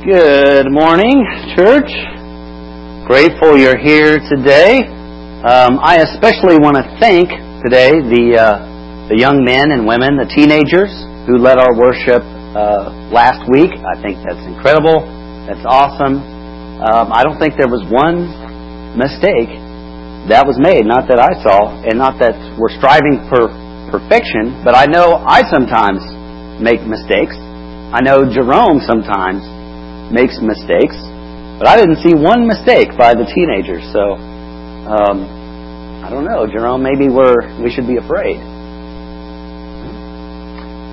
Good morning, church. Grateful you're here today. Um, I especially want to thank today the uh, the young men and women, the teenagers who led our worship uh, last week. I think that's incredible. That's awesome. Um, I don't think there was one mistake that was made, not that I saw, and not that we're striving for perfection. But I know I sometimes make mistakes. I know Jerome sometimes makes mistakes, but I didn't see one mistake by the teenagers. So um, I don't know, Jerome. Maybe we're we should be afraid.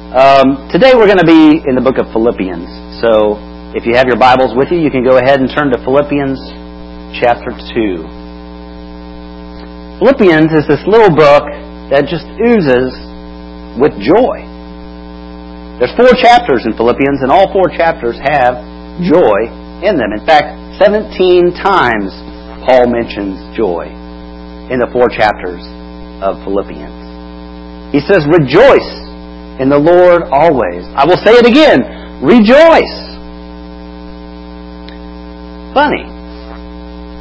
Um, today we're going to be in the book of Philippians. So if you have your Bibles with you, you can go ahead and turn to Philippians chapter two. Philippians is this little book that just oozes with joy. There's four chapters in Philippians, and all four chapters have joy in them. In fact, 17 times Paul mentions joy in the four chapters of Philippians. He says, Rejoice in the Lord always. I will say it again, rejoice. Funny,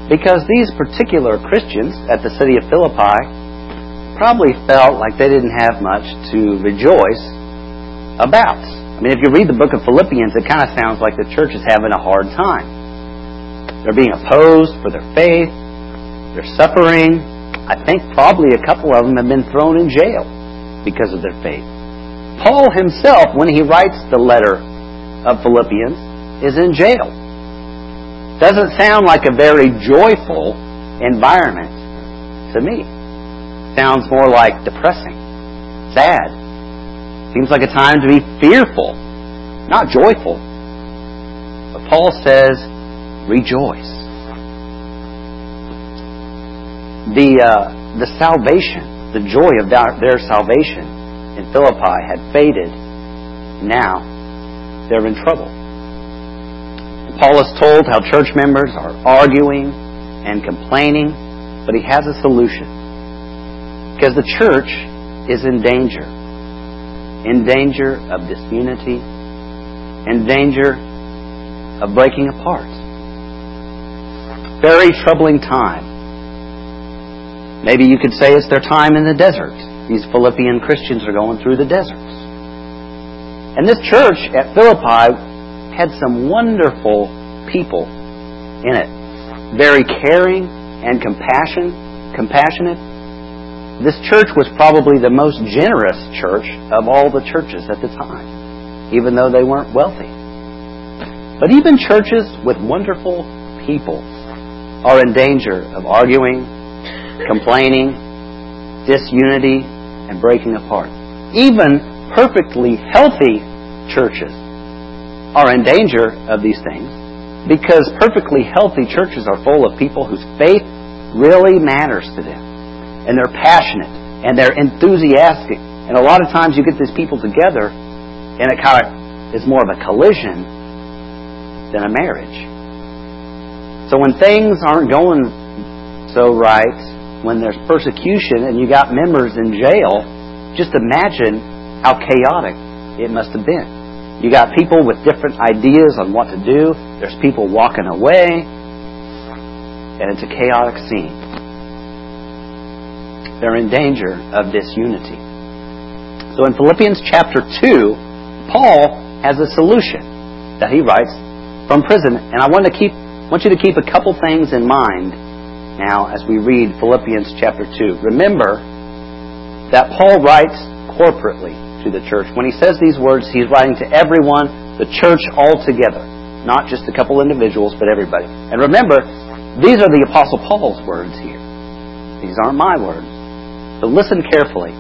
because these particular Christians at the city of Philippi probably felt like they didn't have much to rejoice about. I mean, if you read the book of Philippians, it kind of sounds like the church is having a hard time. They're being opposed for their faith. They're suffering. I think probably a couple of them have been thrown in jail because of their faith. Paul himself, when he writes the letter of Philippians, is in jail. Doesn't sound like a very joyful environment to me. Sounds more like depressing, sad, Seems like a time to be fearful, not joyful. But Paul says, rejoice. The, uh, the salvation, the joy of their salvation in Philippi had faded. Now they're in trouble. Paul is told how church members are arguing and complaining, but he has a solution. Because the church is in danger in danger of disunity, in danger of breaking apart. Very troubling time. Maybe you could say it's their time in the desert. These Philippian Christians are going through the deserts. And this church at Philippi had some wonderful people in it. Very caring and compassion, compassionate this church was probably the most generous church of all the churches at the time, even though they weren't wealthy. But even churches with wonderful people are in danger of arguing, complaining, disunity, and breaking apart. Even perfectly healthy churches are in danger of these things because perfectly healthy churches are full of people whose faith really matters to them and they're passionate and they're enthusiastic. And a lot of times you get these people together and it kind of is more of a collision than a marriage. So when things aren't going so right, when there's persecution and you got members in jail, just imagine how chaotic it must have been. You got people with different ideas on what to do. There's people walking away. And it's a chaotic scene they're in danger of disunity. So in Philippians chapter 2, Paul has a solution that he writes from prison. And I want, to keep, want you to keep a couple things in mind now as we read Philippians chapter 2. Remember that Paul writes corporately to the church. When he says these words, he's writing to everyone, the church altogether, not just a couple individuals, but everybody. And remember, these are the Apostle Paul's words here. These aren't my words. So listen carefully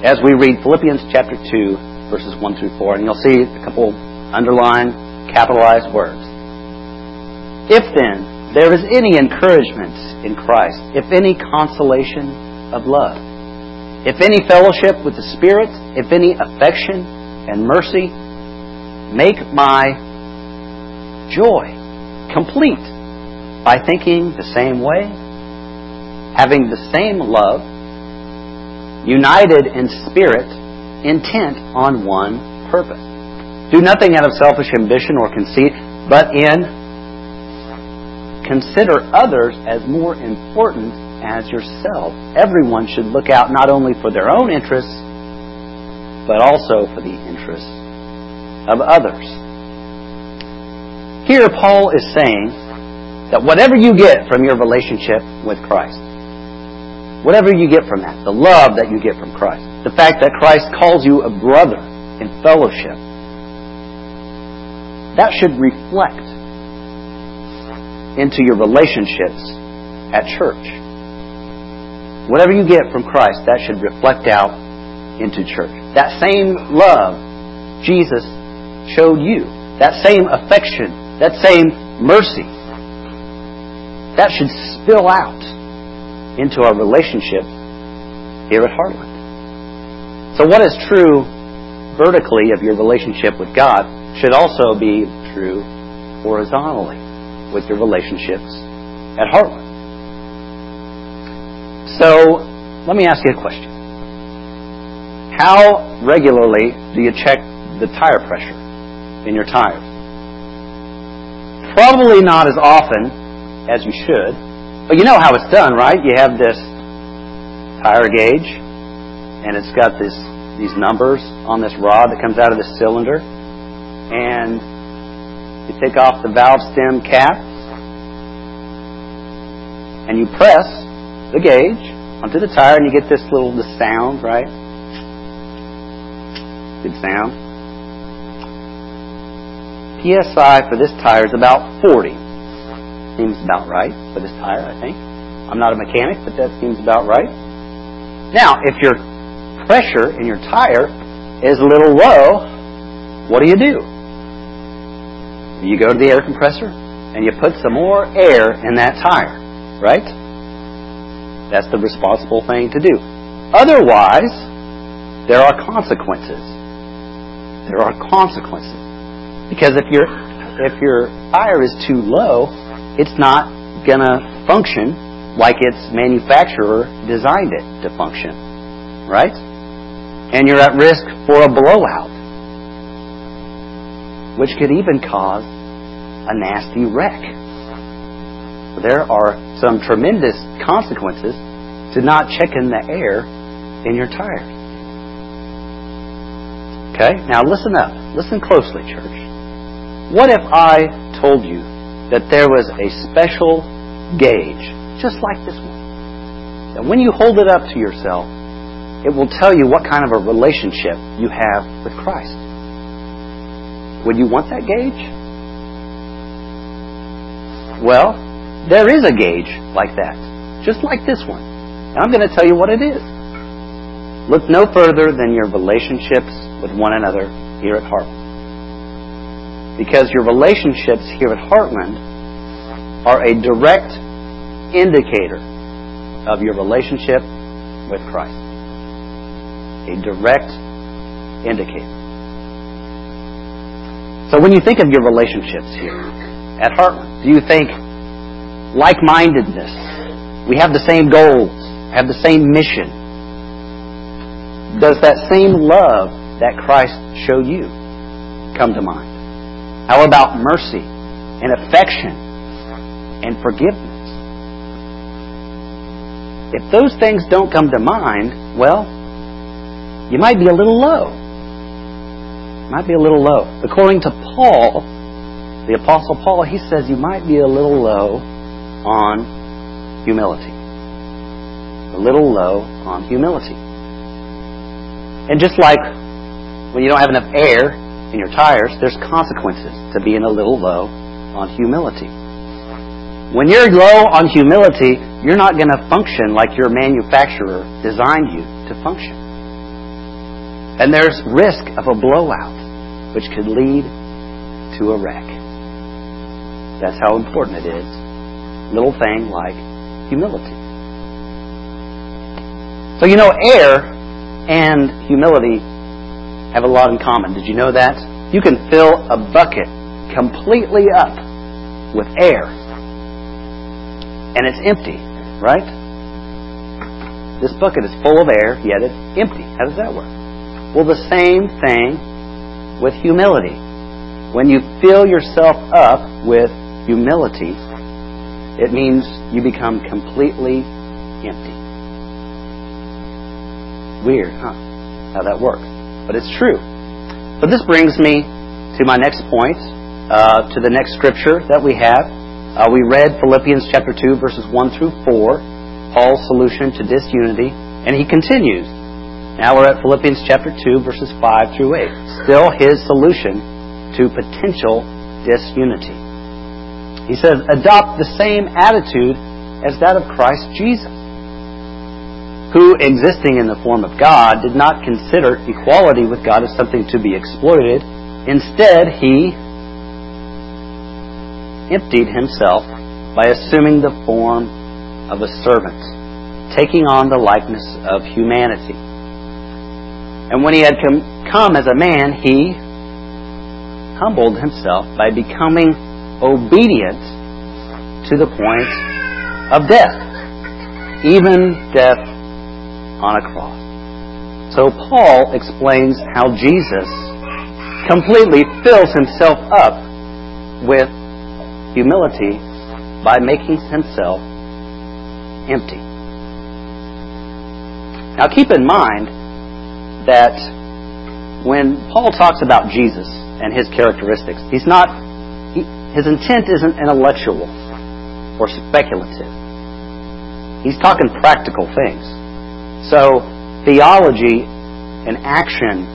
as we read Philippians chapter 2, verses 1 through 4, and you'll see a couple underlined, capitalized words. If then there is any encouragement in Christ, if any consolation of love, if any fellowship with the Spirit, if any affection and mercy, make my joy complete by thinking the same way, having the same love, united in spirit, intent on one purpose. Do nothing out of selfish ambition or conceit, but in consider others as more important as yourself. Everyone should look out not only for their own interests, but also for the interests of others. Here, Paul is saying that whatever you get from your relationship with Christ, whatever you get from that, the love that you get from Christ, the fact that Christ calls you a brother in fellowship, that should reflect into your relationships at church. Whatever you get from Christ, that should reflect out into church. That same love Jesus showed you, that same affection, that same mercy, that should spill out into our relationship here at Heartland. So what is true vertically of your relationship with God should also be true horizontally with your relationships at Heartland. So, let me ask you a question. How regularly do you check the tire pressure in your tires? Probably not as often as you should, but you know how it's done, right? You have this tire gauge, and it's got this these numbers on this rod that comes out of the cylinder, and you take off the valve stem cap, and you press the gauge onto the tire, and you get this little the sound, right? Good sound. PSI for this tire is about 40. Seems about right for this tire, I think. I'm not a mechanic, but that seems about right. Now, if your pressure in your tire is a little low, what do you do? You go to the air compressor and you put some more air in that tire, right? That's the responsible thing to do. Otherwise, there are consequences. There are consequences. Because if your if your tire is too low, it's not going to function like its manufacturer designed it to function. Right? And you're at risk for a blowout, which could even cause a nasty wreck. There are some tremendous consequences to not checking the air in your tires. Okay? Now listen up. Listen closely, church. What if I told you that there was a special gauge, just like this one? That when you hold it up to yourself, it will tell you what kind of a relationship you have with Christ. Would you want that gauge? Well, there is a gauge like that, just like this one. And I'm going to tell you what it is. Look no further than your relationships with one another here at Heartland. Because your relationships here at Heartland are a direct indicator of your relationship with Christ. A direct indicator. So when you think of your relationships here at Heartland, do you think like mindedness? We have the same goals, have the same mission. Does that same love that Christ showed you come to mind? How about mercy and affection and forgiveness? If those things don't come to mind, well, you might be a little low. Might be a little low. According to Paul, the Apostle Paul, he says you might be a little low on humility. A little low on humility. And just like when you don't have enough air in your tires, there's consequences to being a little low on humility. When you're low on humility, you're not going to function like your manufacturer designed you to function. And there's risk of a blowout, which could lead to a wreck. That's how important it is. Little thing like humility. So you know, air and humility have a lot in common. Did you know that? You can fill a bucket completely up with air and it's empty, right? This bucket is full of air, yet it's empty. How does that work? Well, the same thing with humility. When you fill yourself up with humility, it means you become completely empty. Weird, huh? How that works. But it's true. But this brings me to my next point, uh, to the next scripture that we have. Uh, we read Philippians chapter 2, verses 1 through 4, Paul's solution to disunity, and he continues. Now we're at Philippians chapter 2, verses 5 through 8. Still his solution to potential disunity. He says, adopt the same attitude as that of Christ Jesus, who, existing in the form of God, did not consider equality with God as something to be exploited. Instead, he emptied himself by assuming the form of a servant, taking on the likeness of humanity. And when he had come, come as a man, he humbled himself by becoming obedient to the point of death, even death on a cross. So Paul explains how Jesus completely fills himself up with humility by making himself empty. Now keep in mind that when Paul talks about Jesus and his characteristics, he's not, he, his intent isn't intellectual or speculative. He's talking practical things. So theology and action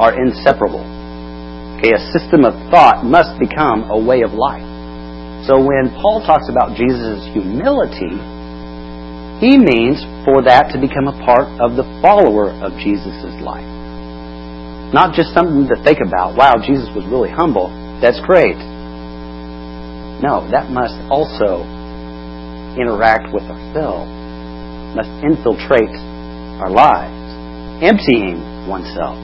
are inseparable. Okay, a system of thought must become a way of life. So when Paul talks about Jesus' humility, he means for that to become a part of the follower of Jesus' life. Not just something to think about, wow, Jesus was really humble. That's great. No, that must also interact with ourselves, must infiltrate our lives. Emptying oneself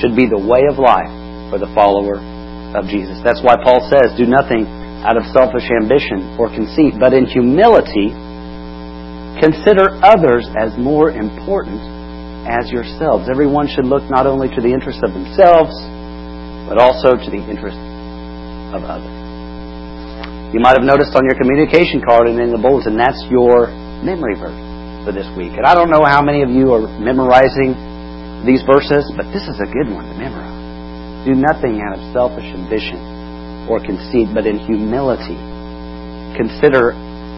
should be the way of life for the follower of Jesus. That's why Paul says, Do nothing out of selfish ambition or conceit, but in humility consider others as more important as yourselves. Everyone should look not only to the interests of themselves, but also to the interests of others. You might have noticed on your communication card and in the bulletin, that's your memory verse for this week. And I don't know how many of you are memorizing these verses, but this is a good one to memorize. Do nothing out of selfish ambition or conceit, but in humility. Consider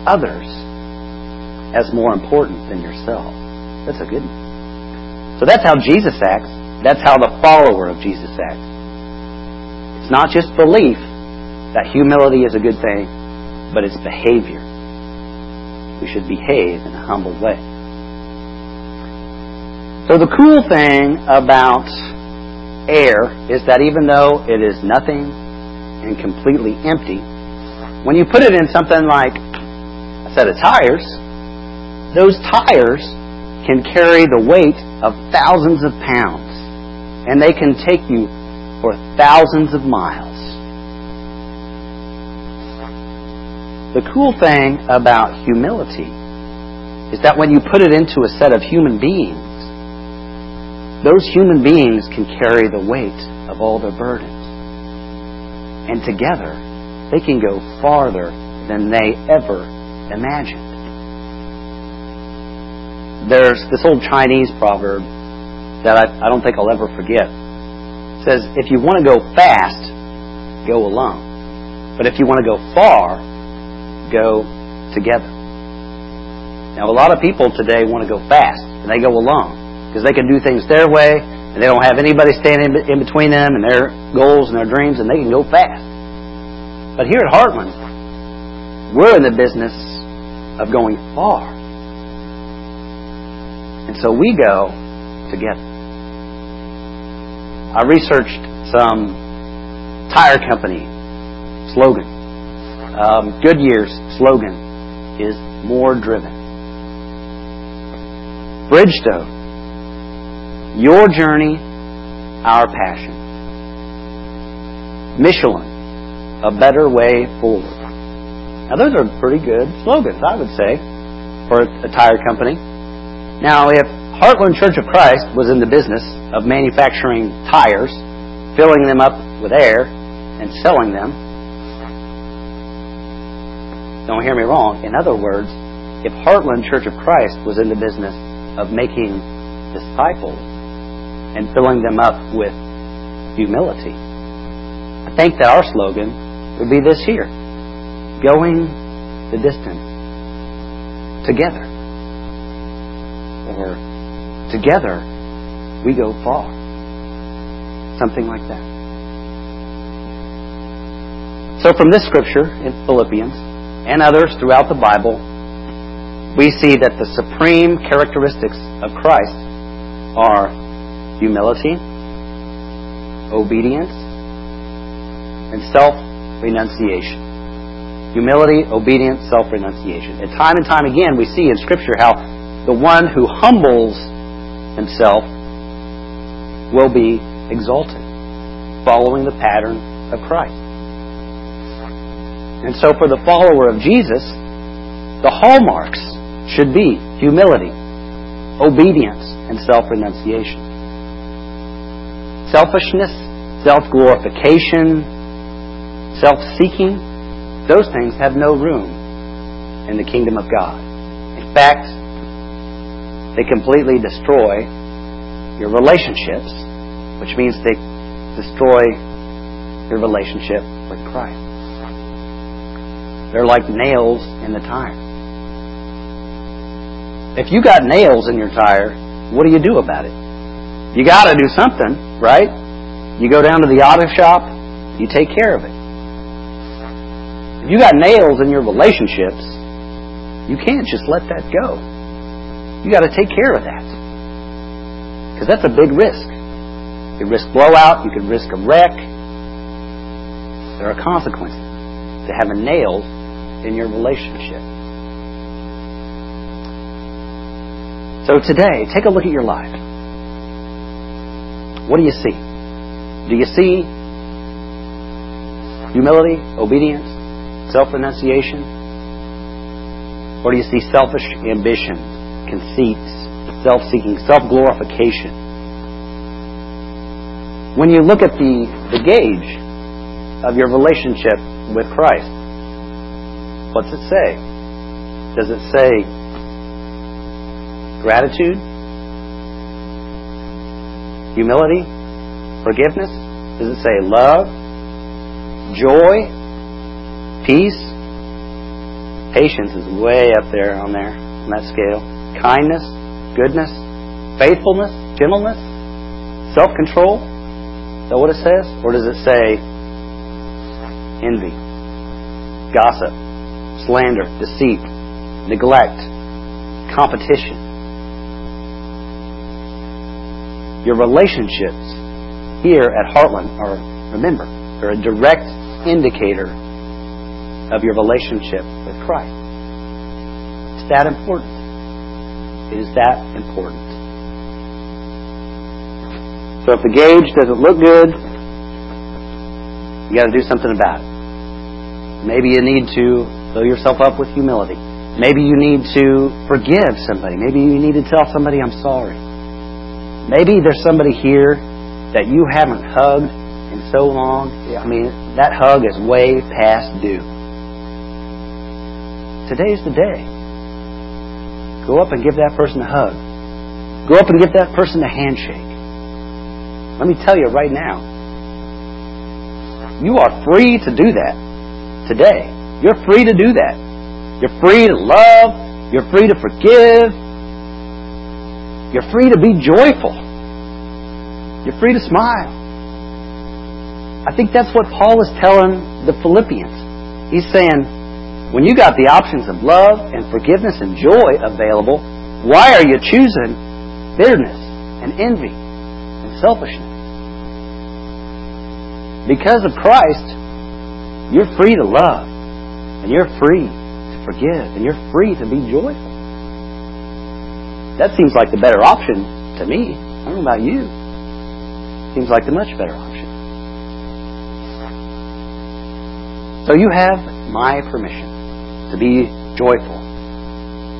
others as more important than yourself. That's a good one. So that's how Jesus acts. That's how the follower of Jesus acts. It's not just belief that humility is a good thing, but it's behavior. We should behave in a humble way. So the cool thing about air is that even though it is nothing and completely empty, when you put it in something like a set of tires, those tires can carry the weight of thousands of pounds and they can take you for thousands of miles. The cool thing about humility is that when you put it into a set of human beings, those human beings can carry the weight of all their burdens. And together, they can go farther than they ever imagined. There's this old Chinese proverb that I, I don't think I'll ever forget. It says, if you want to go fast, go alone. But if you want to go far, go together. Now, a lot of people today want to go fast, and they go alone because they can do things their way and they don't have anybody standing in between them and their goals and their dreams and they can go fast. But here at Heartland, we're in the business of going far. And so we go together. I researched some tire company slogan. Um, Goodyear's slogan is more driven. Bridgestone your journey, our passion. Michelin, a better way forward. Now, those are pretty good slogans, I would say, for a tire company. Now, if Heartland Church of Christ was in the business of manufacturing tires, filling them up with air and selling them. Don't hear me wrong. In other words, if Heartland Church of Christ was in the business of making disciples and filling them up with humility, I think that our slogan would be this here going the distance together. Or together we go far. Something like that. So, from this scripture in Philippians and others throughout the Bible, we see that the supreme characteristics of Christ are humility, obedience, and self renunciation. Humility, obedience, self renunciation. And time and time again, we see in Scripture how the one who humbles himself will be exalted, following the pattern of Christ. And so, for the follower of Jesus, the hallmarks should be humility, obedience, and self renunciation. Selfishness, self glorification, self seeking, those things have no room in the kingdom of God. In fact, they completely destroy your relationships, which means they destroy your relationship with Christ. They're like nails in the tire. If you got nails in your tire, what do you do about it? You got to do something, right? You go down to the auto shop, you take care of it. If you got nails in your relationships, you can't just let that go. You got to take care of that. Because that's a big risk. You could risk blowout, you could risk a wreck. There are consequences to having nails in your relationship. So today, take a look at your life. What do you see? Do you see humility, obedience, self renunciation? Or do you see selfish ambition, conceits, self seeking, self glorification. When you look at the, the gauge of your relationship with Christ, what's it say? Does it say gratitude? Humility? Forgiveness? Does it say love? Joy? Peace? Patience is way up there on there, on that scale. Kindness? goodness, faithfulness, gentleness, self control? Is that what it says? Or does it say envy, gossip, slander, deceit, neglect, competition? Your relationships here at Heartland are, remember, they're a direct indicator of your relationship with Christ. It's that important. It is that important. So if the gauge doesn't look good, you got to do something about it. Maybe you need to fill yourself up with humility. Maybe you need to forgive somebody. Maybe you need to tell somebody, I'm sorry. Maybe there's somebody here that you haven't hugged in so long. I mean, that hug is way past due. Today's the day. Go up and give that person a hug. Go up and give that person a handshake. Let me tell you right now, you are free to do that today. You're free to do that. You're free to love. You're free to forgive. You're free to be joyful. You're free to smile. I think that's what Paul is telling the Philippians. He's saying, when you got the options of love and forgiveness and joy available, why are you choosing bitterness and envy and selfishness? Because of Christ, you're free to love and you're free to forgive and you're free to be joyful. That seems like the better option to me. I don't know about you. Seems like the much better option. So you have my permission to be joyful,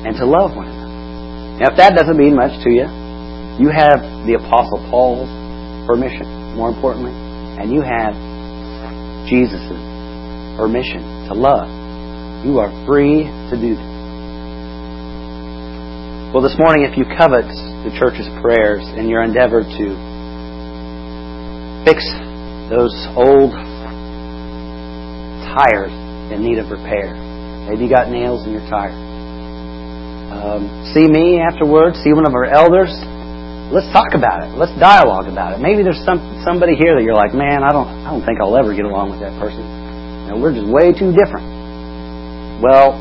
and to love one another. Now, if that doesn't mean much to you, you have the Apostle Paul's permission, more importantly, and you have Jesus' permission to love. You are free to do that. Well, this morning, if you covet the church's prayers in your endeavor to fix those old tires in need of repair, maybe you got nails in your tire. Um, see me afterwards, see one of our elders. Let's talk about it. Let's dialogue about it. Maybe there's some somebody here that you're like, man, I don't, I don't think I'll ever get along with that person. You know, we're just way too different. Well,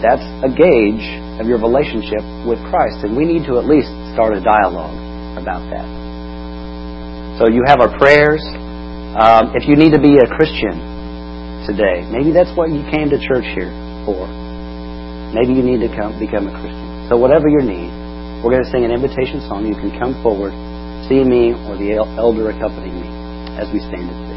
that's a gauge of your relationship with Christ, and we need to at least start a dialogue about that. So you have our prayers. Um, if you need to be a Christian today, maybe that's what you came to church here for. Maybe you need to come become a Christian. So whatever your need, we're going to sing an invitation song. You can come forward, see me or the elder accompanying me as we stand and sing.